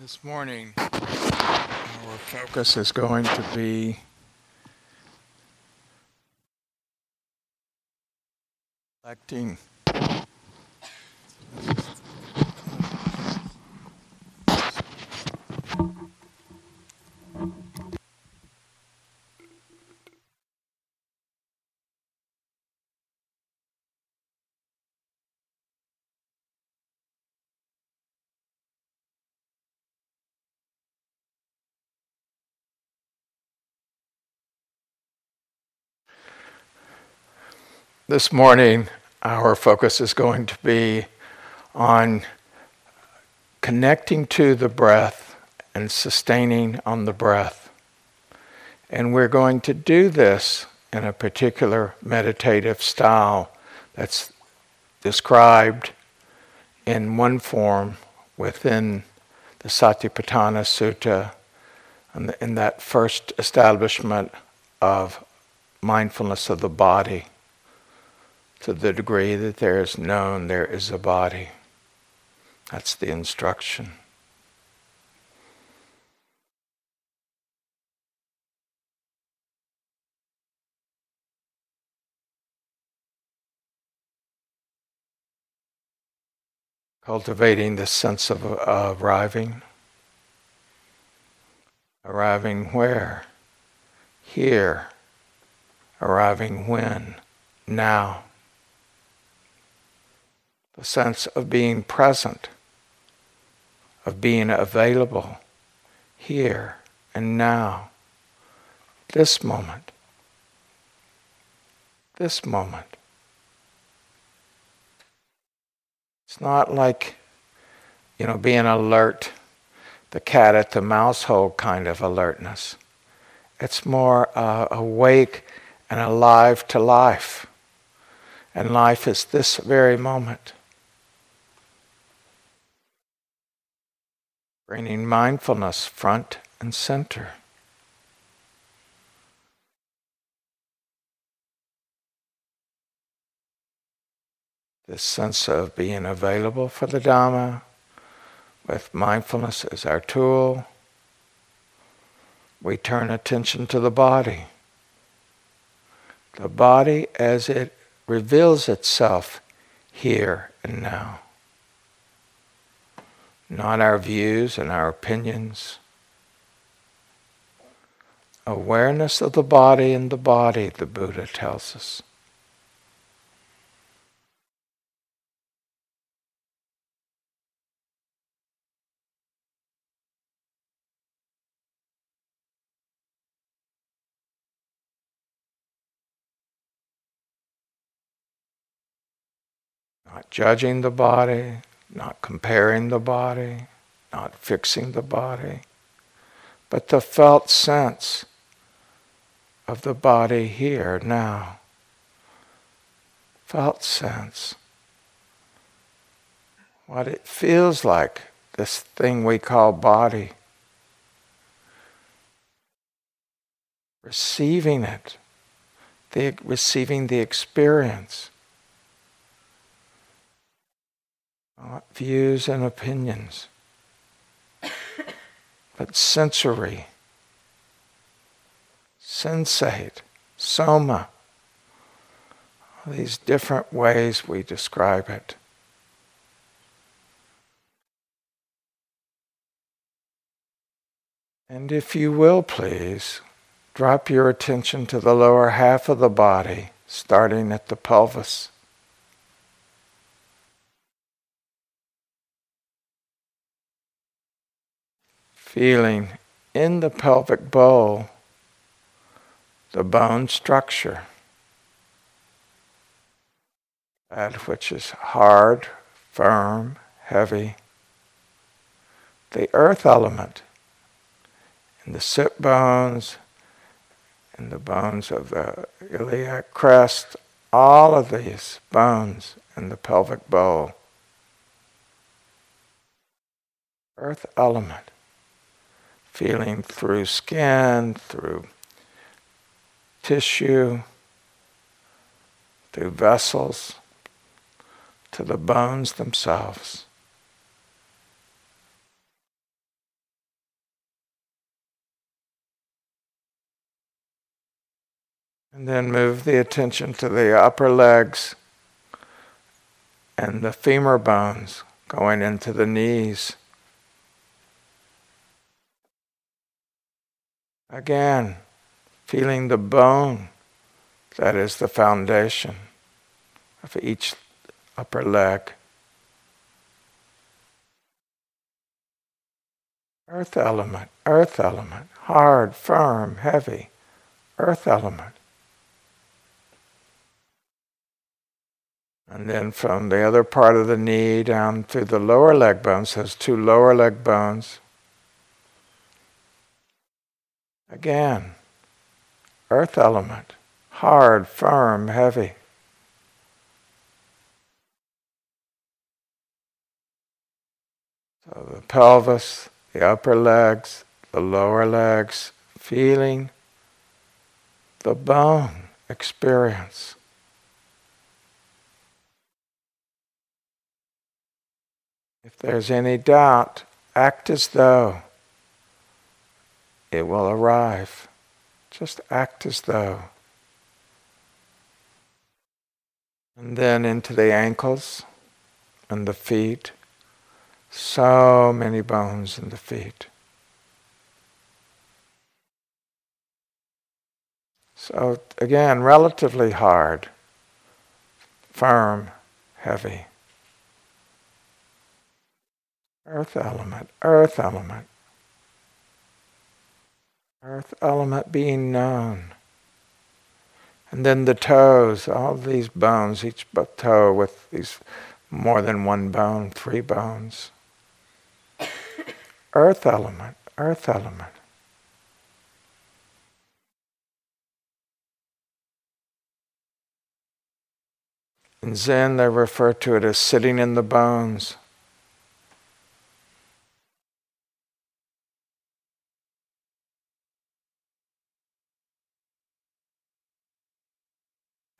This morning, our focus is going to be collecting This morning, our focus is going to be on connecting to the breath and sustaining on the breath. And we're going to do this in a particular meditative style that's described in one form within the Satipatthana Sutta, in that first establishment of mindfulness of the body to the degree that there is known, there is a body. That's the instruction. Cultivating the sense of arriving. Arriving where? Here. Arriving when? Now the sense of being present, of being available here and now, this moment, this moment. It's not like, you know, being alert, the cat at the mouse hole kind of alertness. It's more uh, awake and alive to life. And life is this very moment. Bringing mindfulness front and center. This sense of being available for the Dhamma with mindfulness as our tool. We turn attention to the body. The body as it reveals itself here and now not our views and our opinions. Awareness of the body and the body, the Buddha tells us. Not judging the body, not comparing the body, not fixing the body, but the felt sense of the body here now. Felt sense. What it feels like, this thing we call body. Receiving it, the, receiving the experience. Views and opinions, but sensory, sensate, soma, these different ways we describe it. And if you will, please, drop your attention to the lower half of the body, starting at the pelvis. Feeling in the pelvic bowl the bone structure, that which is hard, firm, heavy, the earth element in the sit bones, in the bones of the iliac crest, all of these bones in the pelvic bowl. Earth element feeling through skin, through tissue, through vessels, to the bones themselves. And then move the attention to the upper legs and the femur bones, going into the knees. Again, feeling the bone that is the foundation of each upper leg. Earth element, earth element, hard, firm, heavy, earth element. And then from the other part of the knee down through the lower leg bones, those two lower leg bones. Again, earth element, hard, firm, heavy. So the pelvis, the upper legs, the lower legs, feeling the bone experience. If there's any doubt, act as though it will arrive. Just act as though. And then into the ankles and the feet. So many bones in the feet. So again, relatively hard, firm, heavy. Earth element, earth element. Earth element being known. And then the toes, all these bones, each but toe with these more than one bone, three bones. Earth element, earth element. In Zen, they refer to it as sitting in the bones.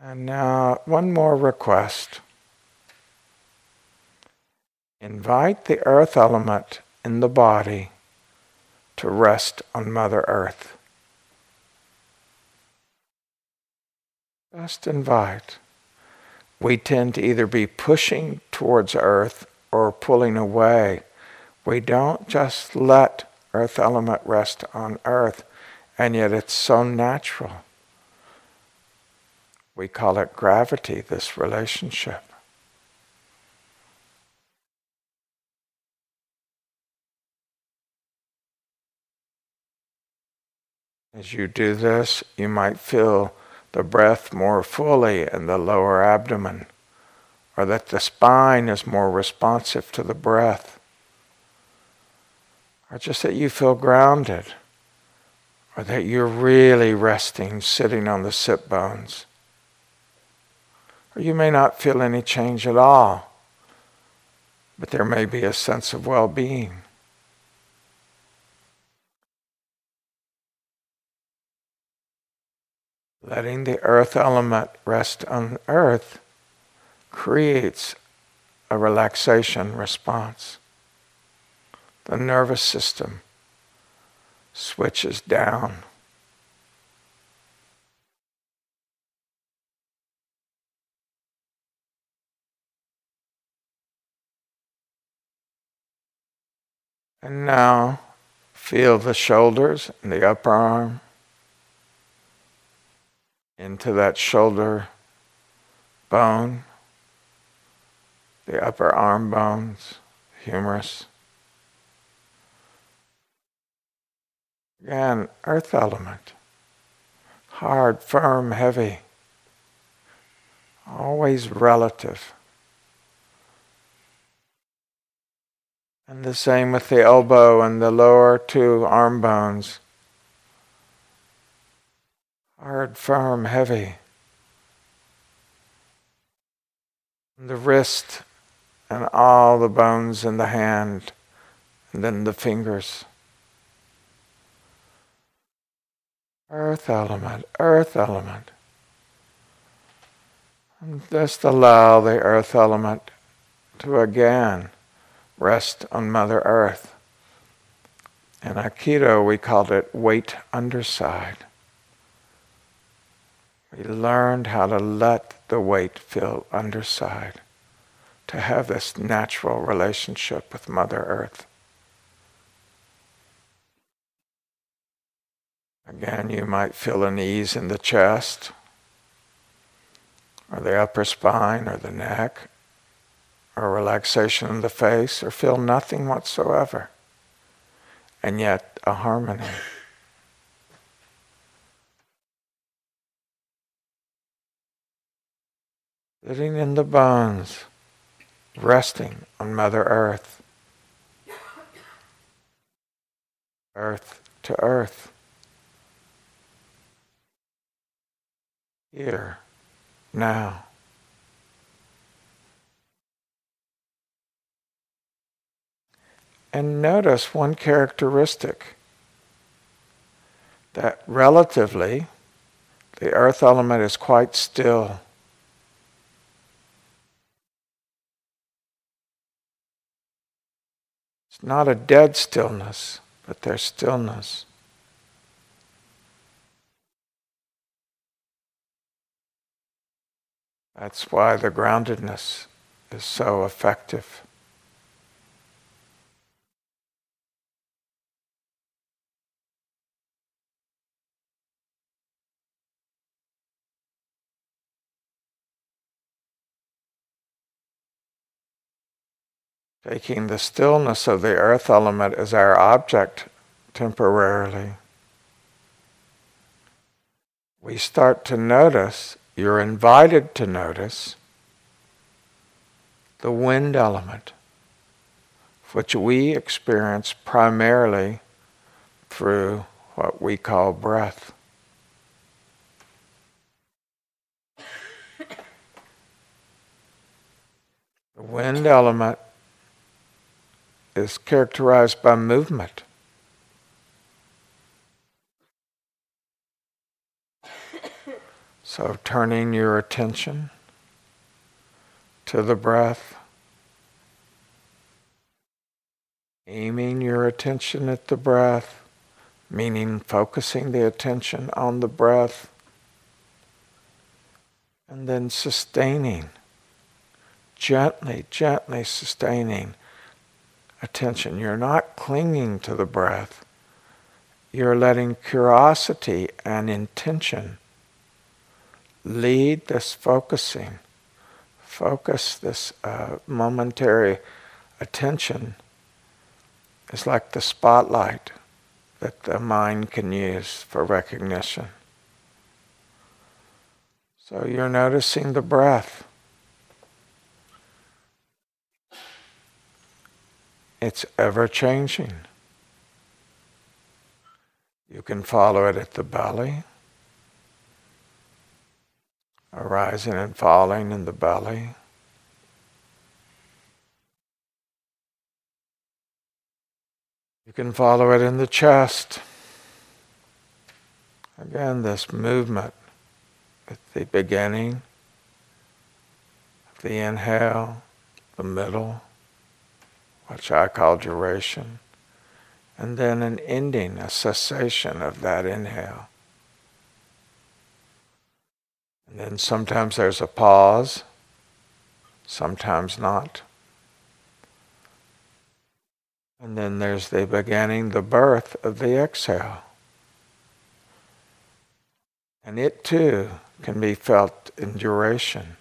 And now, one more request. Invite the earth element in the body to rest on Mother Earth. Just invite. We tend to either be pushing towards Earth or pulling away. We don't just let Earth element rest on Earth, and yet it's so natural. We call it gravity, this relationship. As you do this, you might feel the breath more fully in the lower abdomen, or that the spine is more responsive to the breath, or just that you feel grounded, or that you're really resting, sitting on the sit bones. Or you may not feel any change at all, but there may be a sense of well being. Letting the earth element rest on earth creates a relaxation response. The nervous system switches down. And now feel the shoulders and the upper arm into that shoulder bone, the upper arm bones, humerus. Again, earth element. Hard, firm, heavy. Always relative. And the same with the elbow and the lower two arm bones. Hard, firm, heavy. And the wrist and all the bones in the hand, and then the fingers. Earth element, earth element. And just allow the earth element to again rest on Mother Earth. In Aikido, we called it weight underside. We learned how to let the weight feel underside, to have this natural relationship with Mother Earth. Again, you might feel an ease in the chest, or the upper spine, or the neck, or relaxation in the face, or feel nothing whatsoever, and yet a harmony. Sitting in the bones, resting on Mother Earth. Earth to earth. Here, now. And notice one characteristic that relatively the earth element is quite still. It's not a dead stillness, but there's stillness. That's why the groundedness is so effective. Taking the stillness of the earth element as our object temporarily, we start to notice, you're invited to notice, the wind element, which we experience primarily through what we call breath. The wind element is characterized by movement. So turning your attention to the breath, aiming your attention at the breath, meaning focusing the attention on the breath, and then sustaining, gently, gently sustaining attention. You're not clinging to the breath. You're letting curiosity and intention lead this focusing. Focus this uh, momentary attention It's like the spotlight that the mind can use for recognition. So you're noticing the breath. It's ever changing. You can follow it at the belly, arising and falling in the belly. You can follow it in the chest. Again, this movement at the beginning, the inhale, the middle, which I call duration, and then an ending, a cessation of that inhale. And then sometimes there's a pause, sometimes not. And then there's the beginning, the birth of the exhale. And it too can be felt in duration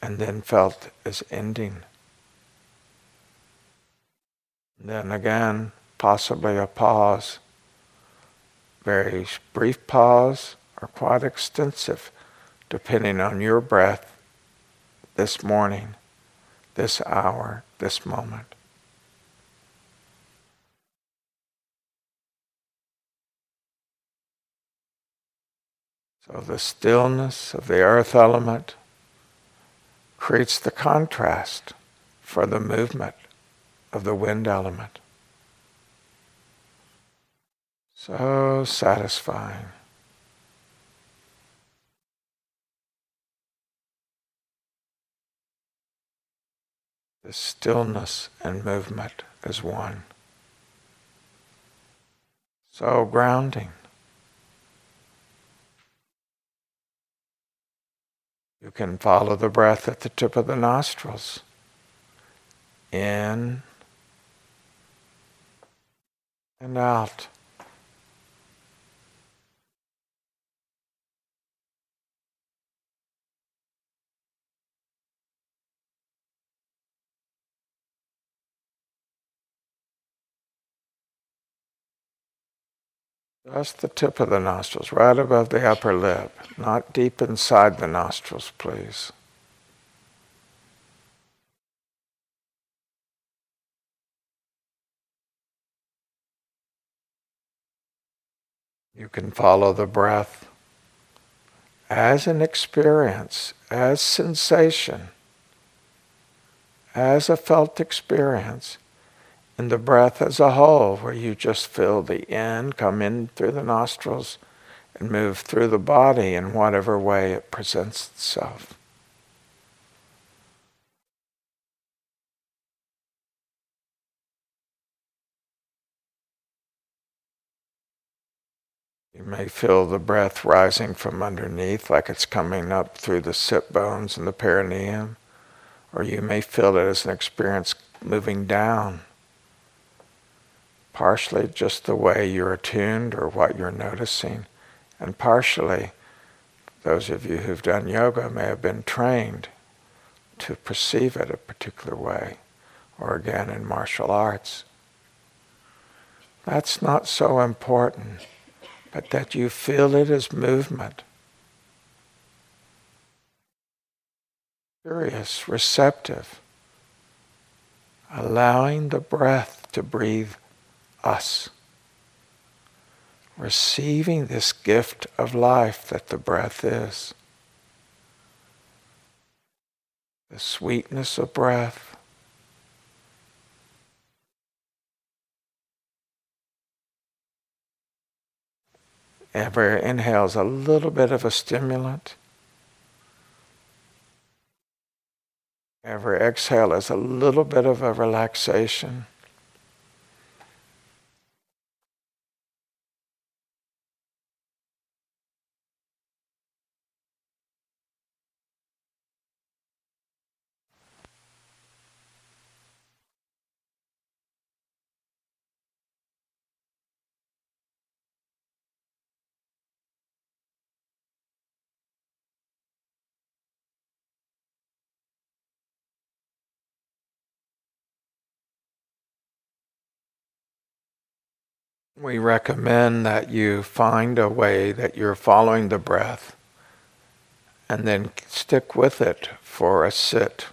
and then felt as ending. Then again, possibly a pause, very brief pause or quite extensive, depending on your breath this morning, this hour, this moment. So the stillness of the earth element creates the contrast for the movement of the wind element. So satisfying. The stillness and movement is one. So grounding. You can follow the breath at the tip of the nostrils. In and out. Just the tip of the nostrils, right above the upper lip, not deep inside the nostrils, please. You can follow the breath as an experience, as sensation, as a felt experience and the breath as a whole, where you just feel the in come in through the nostrils and move through the body in whatever way it presents itself. You may feel the breath rising from underneath, like it's coming up through the sit bones and the perineum, or you may feel it as an experience moving down partially just the way you're attuned or what you're noticing, and partially those of you who've done yoga may have been trained to perceive it a particular way, or again in martial arts. That's not so important, but that you feel it as movement. Curious, receptive, allowing the breath to breathe us. Receiving this gift of life that the breath is. The sweetness of breath. Every inhale is a little bit of a stimulant. Every exhale is a little bit of a relaxation. We recommend that you find a way that you're following the breath and then stick with it for a sit.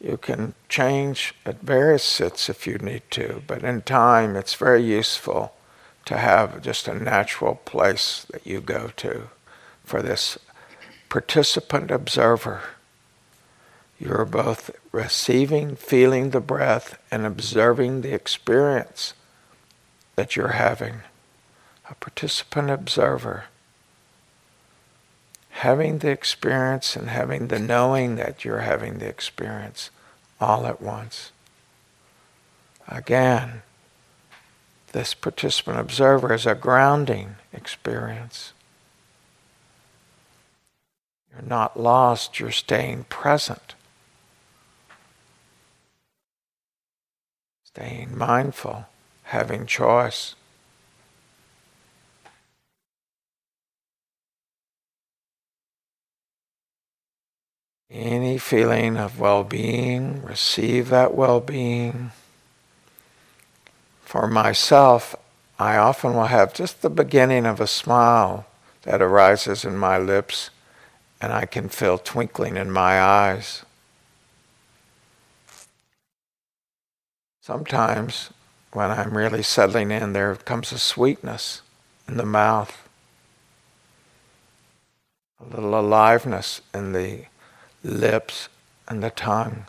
You can change at various sits if you need to, but in time it's very useful to have just a natural place that you go to for this participant observer. You're both receiving, feeling the breath, and observing the experience that you're having, a participant observer, having the experience and having the knowing that you're having the experience all at once. Again, this participant observer is a grounding experience. You're not lost, you're staying present. Staying mindful having choice. Any feeling of well being, receive that well being. For myself, I often will have just the beginning of a smile that arises in my lips, and I can feel twinkling in my eyes. Sometimes when I'm really settling in, there comes a sweetness in the mouth, a little aliveness in the lips and the tongue.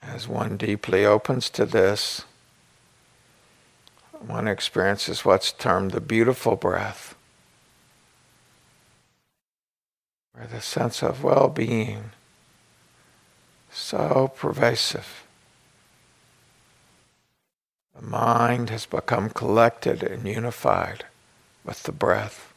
As one deeply opens to this, one experiences what's termed the beautiful breath. Where the sense of well being so pervasive. The mind has become collected and unified with the breath.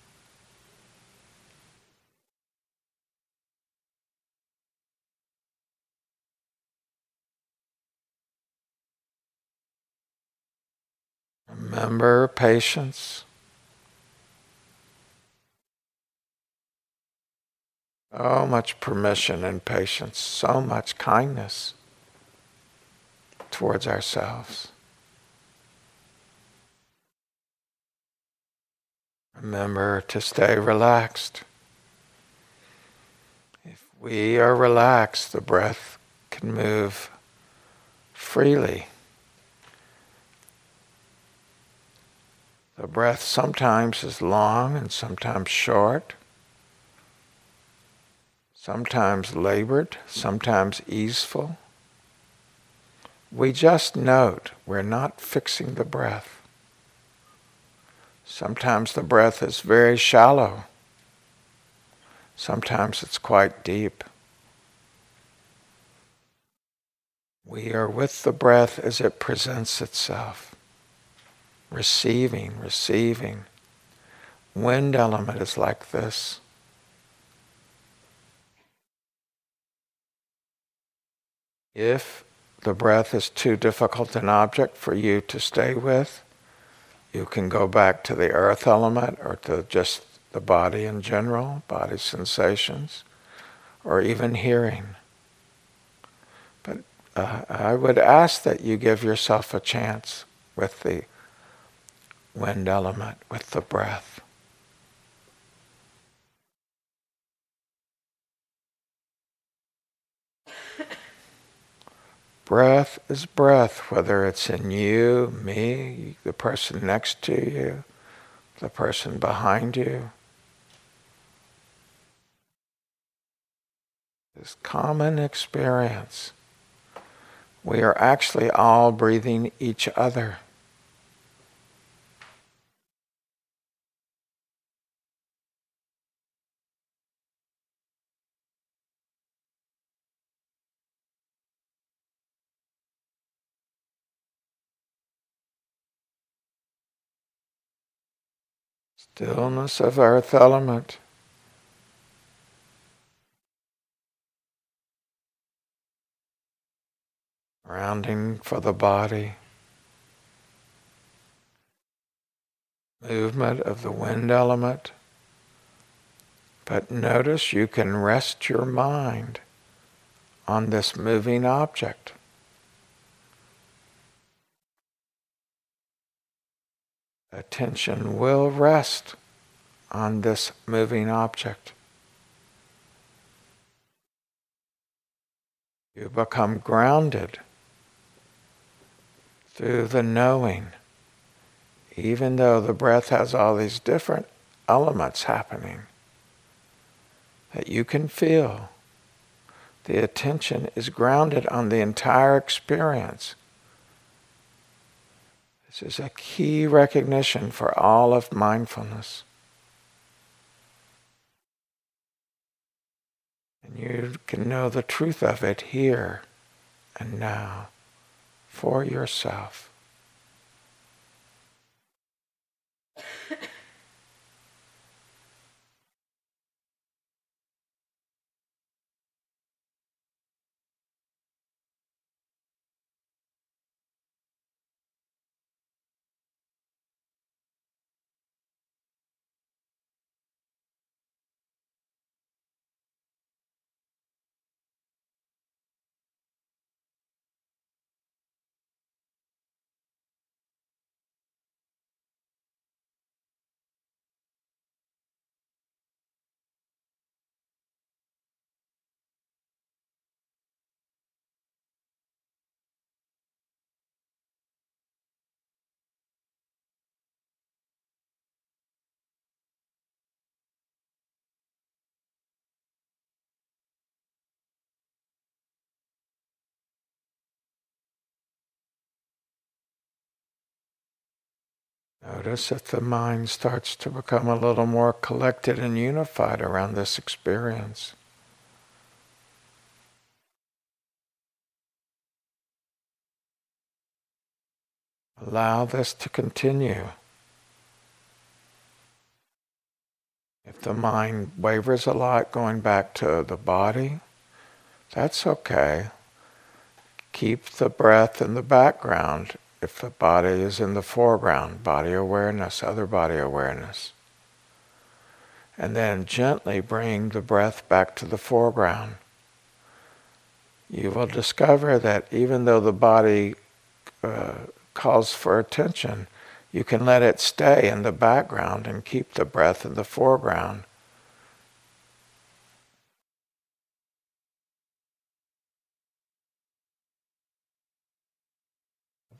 Remember patience. So much permission and patience, so much kindness towards ourselves. Remember to stay relaxed. If we are relaxed, the breath can move freely. The breath sometimes is long and sometimes short, sometimes labored, sometimes easeful. We just note we're not fixing the breath. Sometimes the breath is very shallow. Sometimes it's quite deep. We are with the breath as it presents itself receiving, receiving. Wind element is like this. If the breath is too difficult an object for you to stay with, you can go back to the earth element or to just the body in general, body sensations, or even hearing. But uh, I would ask that you give yourself a chance with the wind element with the breath. Breath is breath, whether it's in you, me, the person next to you, the person behind you. This common experience. We are actually all breathing each other. Stillness of earth element. Grounding for the body. Movement of the wind element. But notice you can rest your mind on this moving object. Attention will rest on this moving object. You become grounded through the knowing, even though the breath has all these different elements happening, that you can feel. The attention is grounded on the entire experience this is a key recognition for all of mindfulness. And you can know the truth of it here and now for yourself. Notice that the mind starts to become a little more collected and unified around this experience. Allow this to continue. If the mind wavers a lot going back to the body, that's okay. Keep the breath in the background if the body is in the foreground, body awareness, other body awareness. And then gently bring the breath back to the foreground. You will discover that even though the body uh, calls for attention, you can let it stay in the background and keep the breath in the foreground.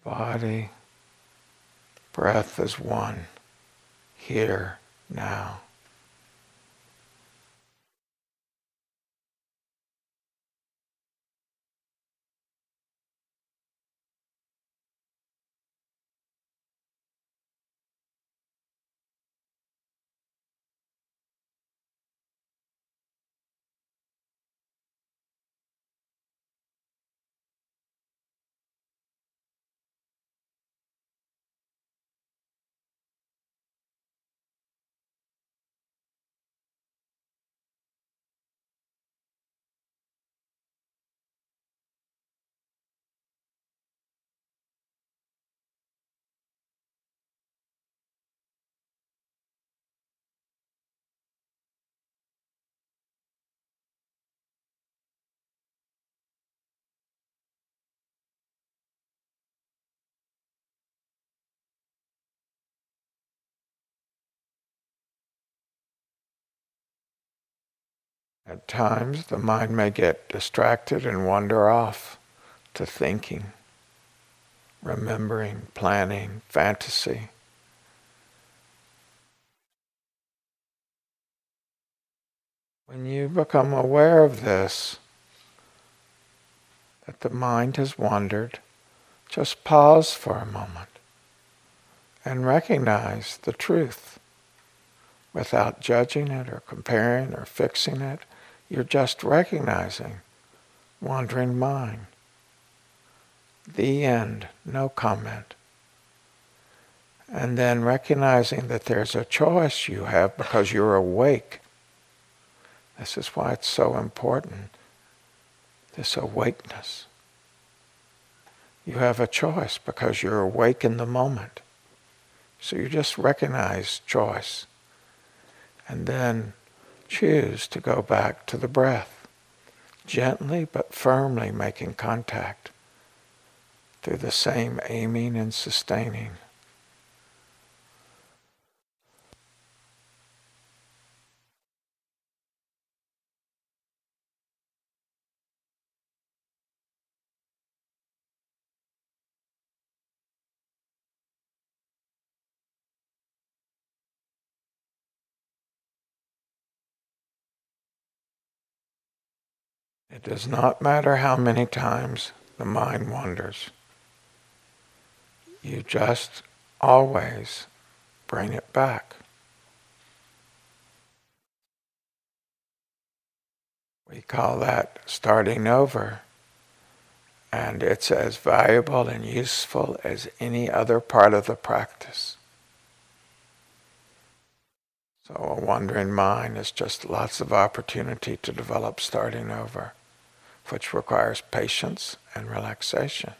Body, breath is one, here, now. At times, the mind may get distracted and wander off to thinking, remembering, planning, fantasy. When you become aware of this, that the mind has wandered, just pause for a moment and recognize the truth without judging it or comparing or fixing it you're just recognizing wandering mind. The end, no comment. And then recognizing that there's a choice you have because you're awake. This is why it's so important, this awakeness. You have a choice because you're awake in the moment. So you just recognize choice. And then choose to go back to the breath, gently but firmly making contact through the same aiming and sustaining. It does not matter how many times the mind wanders. You just always bring it back. We call that starting over. And it's as valuable and useful as any other part of the practice. So a wandering mind is just lots of opportunity to develop starting over which requires patience and relaxation.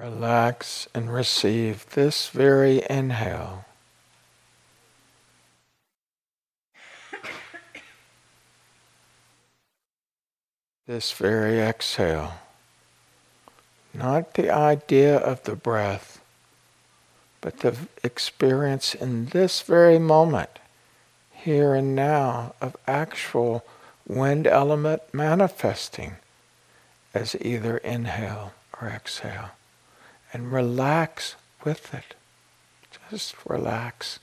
Relax and receive this very inhale. This very exhale. Not the idea of the breath, but the experience in this very moment, here and now, of actual wind element manifesting as either inhale or exhale. And relax with it. Just relax.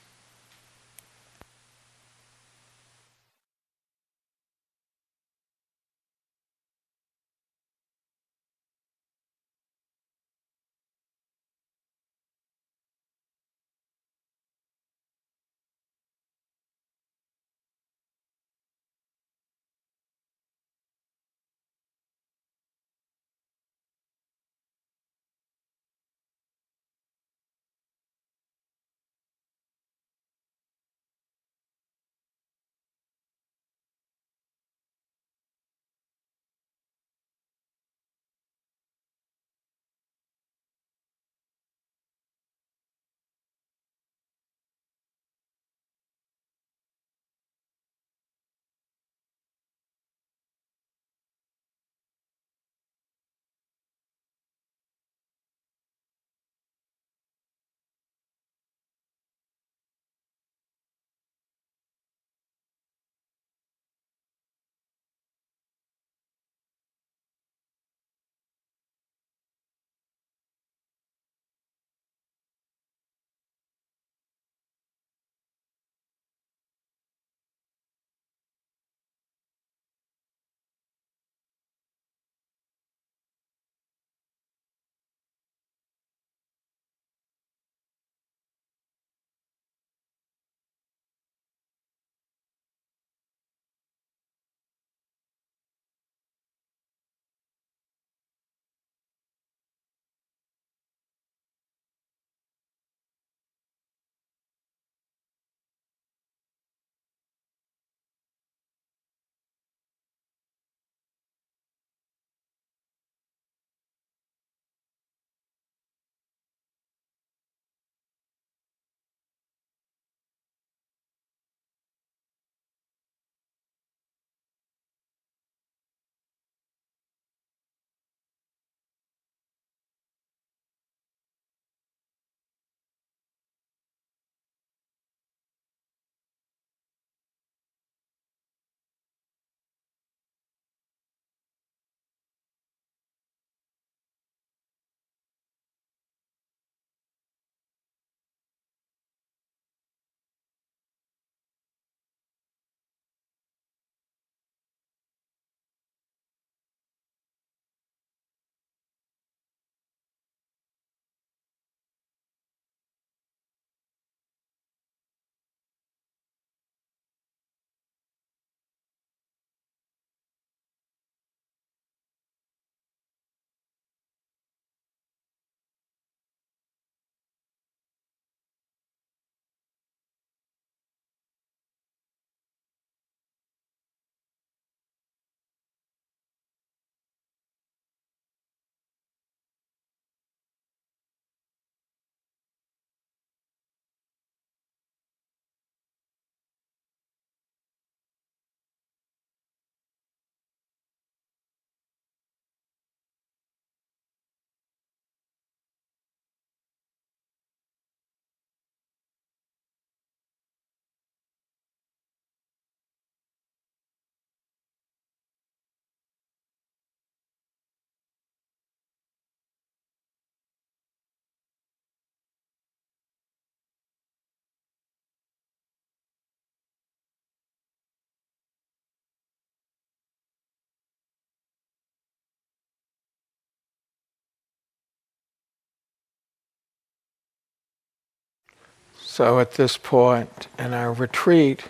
So at this point in our retreat,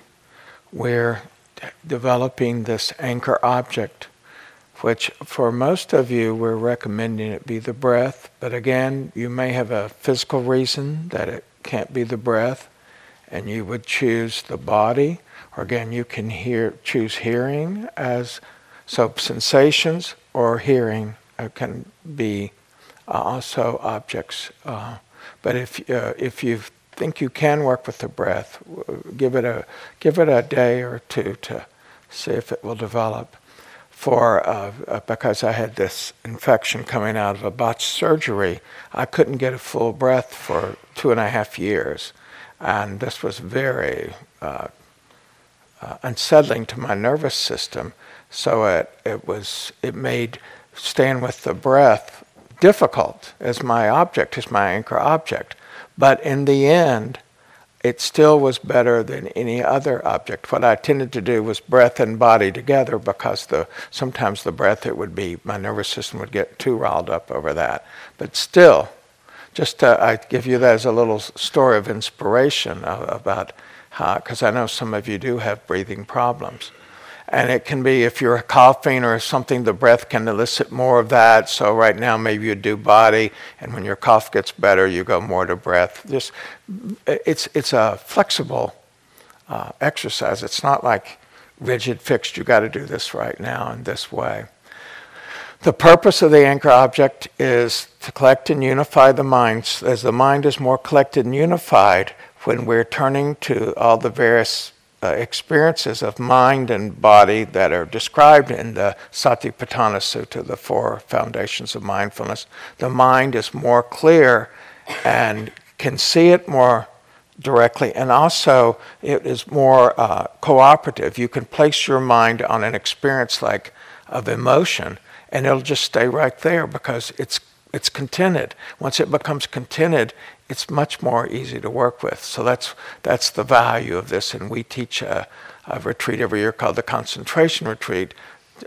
we're developing this anchor object, which for most of you, we're recommending it be the breath. But again, you may have a physical reason that it can't be the breath, and you would choose the body. Or again, you can hear, choose hearing as so sensations or hearing uh, can be uh, also objects. Uh, but if uh, if you think you can work with the breath, give it a give it a day or two to see if it will develop. For uh, uh, because I had this infection coming out of a botched surgery, I couldn't get a full breath for two and a half years, and this was very uh, uh, unsettling to my nervous system. So it it was it made staying with the breath difficult as my object, as my anchor object. But in the end, it still was better than any other object. What I tended to do was breath and body together because the sometimes the breath it would be my nervous system would get too riled up over that. But still, just to, I give you that as a little story of inspiration about how because I know some of you do have breathing problems. And it can be if you're coughing or something, the breath can elicit more of that. So right now, maybe you do body, and when your cough gets better, you go more to breath. Just it's it's a flexible uh, exercise. It's not like rigid, fixed. You got to do this right now in this way. The purpose of the anchor object is to collect and unify the mind. As the mind is more collected and unified, when we're turning to all the various uh, experiences of mind and body that are described in the Satipatthana Sutta, the four foundations of mindfulness, the mind is more clear and can see it more directly, and also it is more uh, cooperative. You can place your mind on an experience like of emotion, and it'll just stay right there because it's it's contented. Once it becomes contented, it's much more easy to work with. So that's that's the value of this. And we teach a, a retreat every year called the concentration retreat,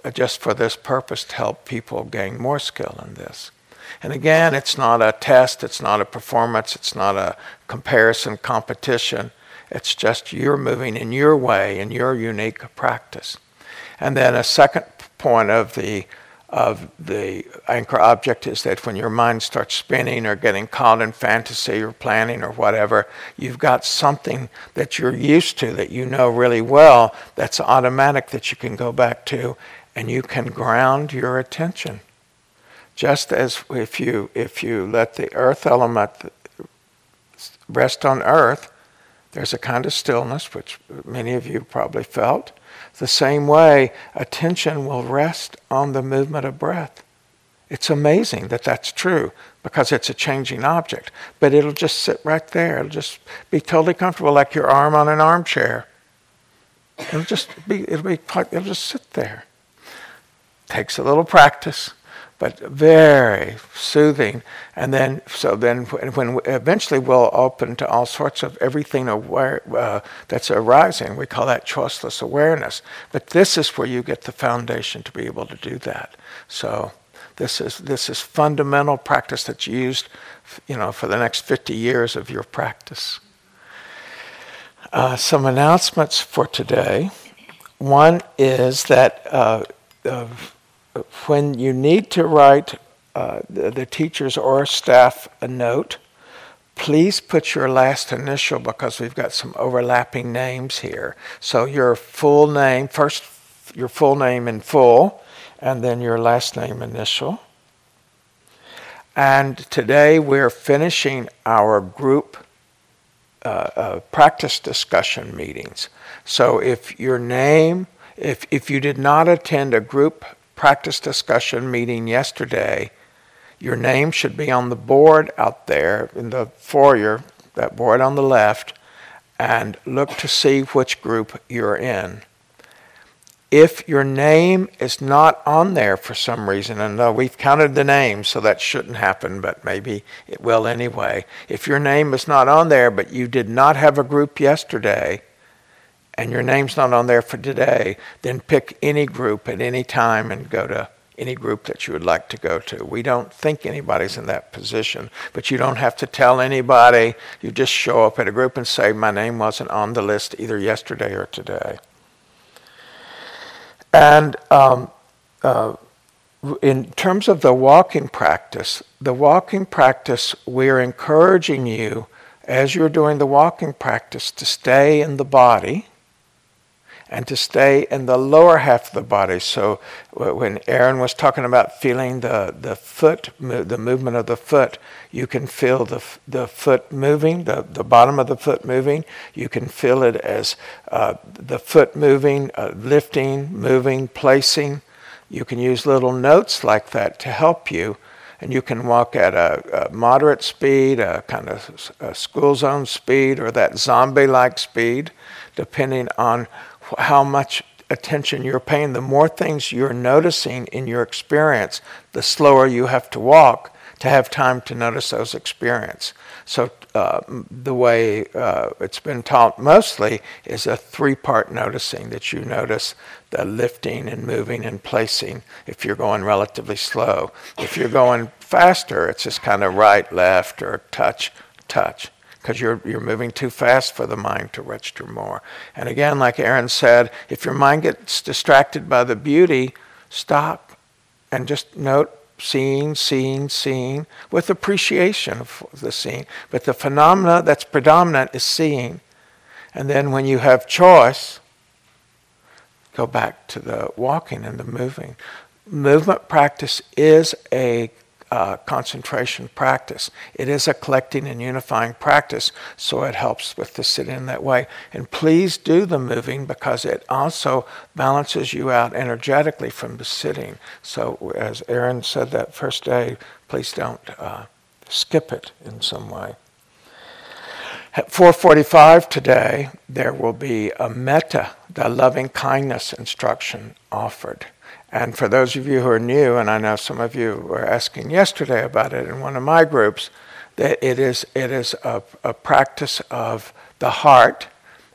uh, just for this purpose to help people gain more skill in this. And again, it's not a test, it's not a performance, it's not a comparison competition. It's just you're moving in your way in your unique practice. And then a second point of the of the anchor object is that when your mind starts spinning or getting caught in fantasy or planning or whatever, you've got something that you're used to that you know really well that's automatic that you can go back to and you can ground your attention. Just as if you if you let the earth element rest on earth, there's a kind of stillness which many of you probably felt the same way, attention will rest on the movement of breath. It's amazing that that's true because it's a changing object, but it'll just sit right there. It'll just be totally comfortable, like your arm on an armchair. It'll just be, it'll be, it'll just sit there. Takes a little practice but very soothing. And then, so then, when eventually we'll open to all sorts of everything aware, uh, that's arising, we call that choiceless awareness. But this is where you get the foundation to be able to do that. So this is this is fundamental practice that's used, you know, for the next 50 years of your practice. Uh, some announcements for today. One is that. Uh, when you need to write uh, the, the teachers or staff a note, please put your last initial because we've got some overlapping names here. So your full name, first your full name in full, and then your last name initial. And today we're finishing our group uh, uh, practice discussion meetings. So if your name, if, if you did not attend a group practice discussion meeting yesterday, your name should be on the board out there in the foyer, that board on the left, and look to see which group you're in. If your name is not on there for some reason, and uh, we've counted the names, so that shouldn't happen, but maybe it will anyway. If your name is not on there, but you did not have a group yesterday, and your name's not on there for today, then pick any group at any time and go to any group that you would like to go to. We don't think anybody's in that position, but you don't have to tell anybody. You just show up at a group and say, My name wasn't on the list either yesterday or today. And um, uh, in terms of the walking practice, the walking practice, we're encouraging you as you're doing the walking practice to stay in the body and to stay in the lower half of the body. So when Aaron was talking about feeling the, the foot, the movement of the foot, you can feel the, the foot moving, the, the bottom of the foot moving. You can feel it as uh, the foot moving, uh, lifting, moving, placing. You can use little notes like that to help you and you can walk at a, a moderate speed, a kind of a school zone speed, or that zombie like speed, depending on how much attention you're paying. The more things you're noticing in your experience, the slower you have to walk to have time to notice those experiences. So uh, the way uh, it's been taught mostly is a three-part noticing that you notice the lifting and moving and placing if you're going relatively slow. If you're going faster, it's just kind of right, left, or touch, touch because you're, you're moving too fast for the mind to register more. And again, like Aaron said, if your mind gets distracted by the beauty, stop and just note seeing, seeing, seeing, with appreciation of the seeing. But the phenomena that's predominant is seeing. And then when you have choice, go back to the walking and the moving. Movement practice is a uh, concentration practice. It is a collecting and unifying practice, so it helps with the sitting in that way. And please do the moving because it also balances you out energetically from the sitting. So, as Aaron said that first day, please don't uh, skip it in some way. At 4:45 today, there will be a metta, the loving kindness instruction offered. And for those of you who are new, and I know some of you were asking yesterday about it in one of my groups, that it is, it is a, a practice of the heart,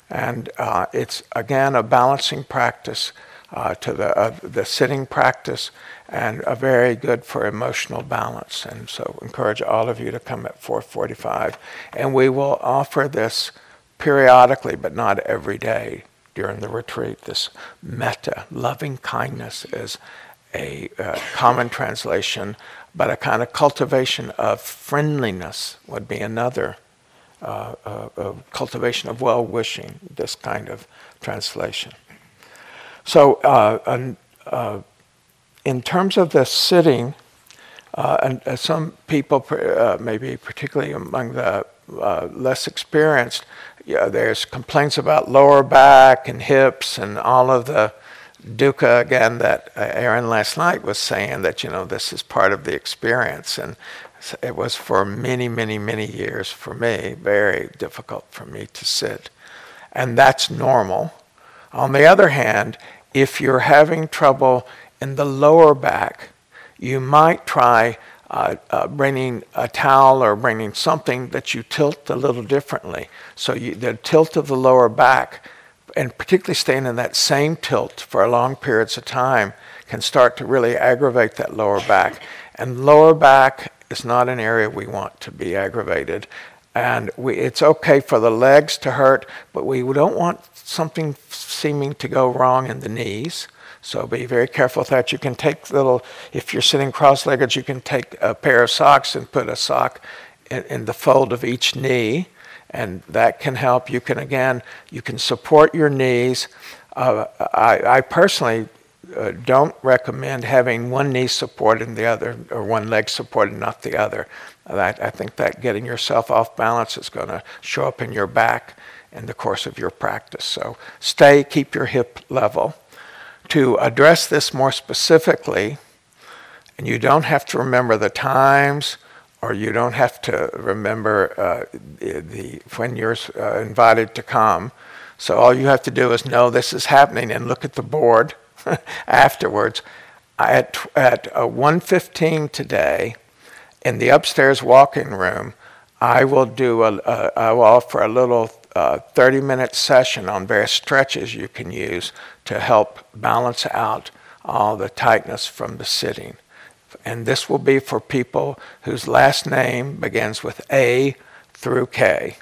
and uh, it's again a balancing practice uh, to the, uh, the sitting practice, and a very good for emotional balance. And so, encourage all of you to come at 4:45, and we will offer this periodically, but not every day during the retreat. This metta, loving kindness, is a uh, common translation, but a kind of cultivation of friendliness would be another. Uh, uh, cultivation of well wishing, this kind of translation. So, uh, uh, in terms of the sitting, uh, and some people, maybe particularly among the less experienced, there's complaints about lower back and hips and all of the dukkha again that uh, Aaron last night was saying that you know this is part of the experience. And it was for many many many years for me very difficult for me to sit. And that's normal. On the other hand if you're having trouble in the lower back you might try uh, uh, bringing a towel or bringing something that you tilt a little differently. So you, the tilt of the lower back, and particularly staying in that same tilt for long periods of time, can start to really aggravate that lower back. And lower back is not an area we want to be aggravated. And we, it's okay for the legs to hurt, but we don't want something seeming to go wrong in the knees. So be very careful with that. You can take little, if you're sitting cross legged, you can take a pair of socks and put a sock in, in, the fold of each knee, and that can help. You can, again, you can support your knees. Uh, I, I, personally uh, don't recommend having one knee supported and the other, or one leg supported, not the other. I think that getting yourself off balance is going to show up in your back in the course of your practice. So stay, keep your hip level to address this more specifically, and you don't have to remember the times or you don't have to remember uh, the, the, when you're uh, invited to come. So all you have to do is know this is happening and look at the board afterwards. At, at uh, 1.15 today, in the upstairs walking room, I will do I will offer a little uh, 30 minute session on various stretches you can use to help balance out all the tightness from the sitting. And this will be for people whose last name begins with A through K.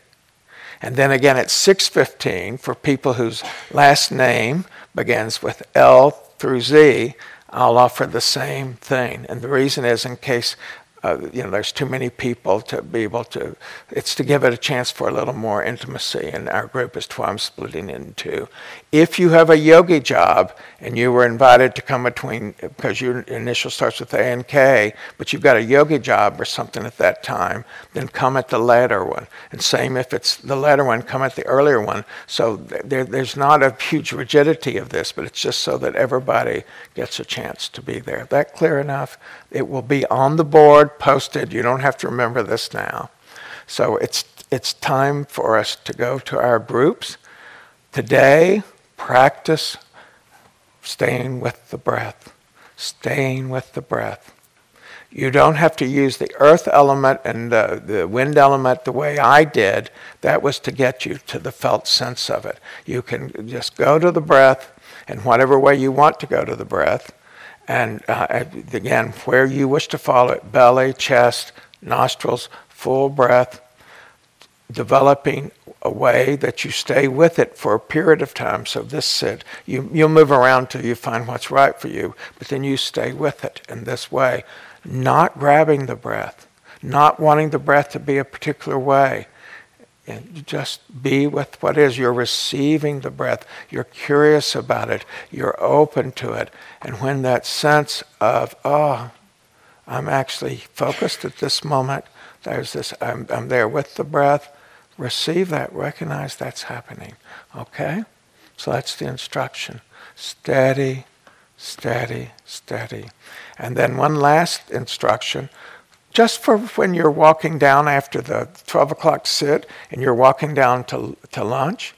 And then again at 6:15 for people whose last name begins with L through Z, I'll offer the same thing. And the reason is in case uh, you know, there's too many people to be able to. It's to give it a chance for a little more intimacy, and our group is why I'm splitting into. If you have a yogi job and you were invited to come between, because your initial starts with A and K, but you've got a yogi job or something at that time, then come at the latter one. And same if it's the latter one, come at the earlier one. So there, there's not a huge rigidity of this, but it's just so that everybody gets a chance to be there. That clear enough? It will be on the board, posted. You don't have to remember this now. So it's, it's time for us to go to our groups. Today, practice staying with the breath, staying with the breath. You don't have to use the earth element and the, the wind element the way I did. That was to get you to the felt sense of it. You can just go to the breath in whatever way you want to go to the breath and uh, again, where you wish to follow it belly, chest, nostrils, full breath, developing a way that you stay with it for a period of time. So, this sit, you, you'll move around till you find what's right for you, but then you stay with it in this way, not grabbing the breath, not wanting the breath to be a particular way, and just be with what is. You're receiving the breath. You're curious about it. You're open to it. And when that sense of, oh, I'm actually focused at this moment, there's this, I'm, I'm there with the breath, receive that, recognize that's happening. Okay? So that's the instruction. Steady, steady, steady. And then one last instruction just for when you're walking down after the 12 o'clock sit and you're walking down to, to lunch,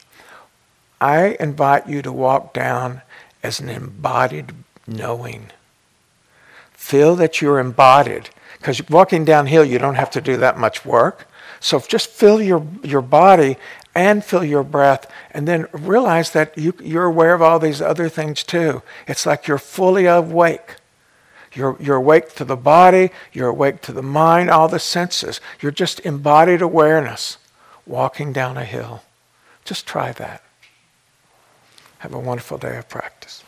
I invite you to walk down as an embodied knowing. Feel that you're embodied. Because walking downhill, you don't have to do that much work. So just feel your, your body and feel your breath, and then realize that you, you're aware of all these other things too. It's like you're fully awake. You're, you're awake to the body, you're awake to the mind, all the senses. You're just embodied awareness walking down a hill. Just try that. Have a wonderful day of practice.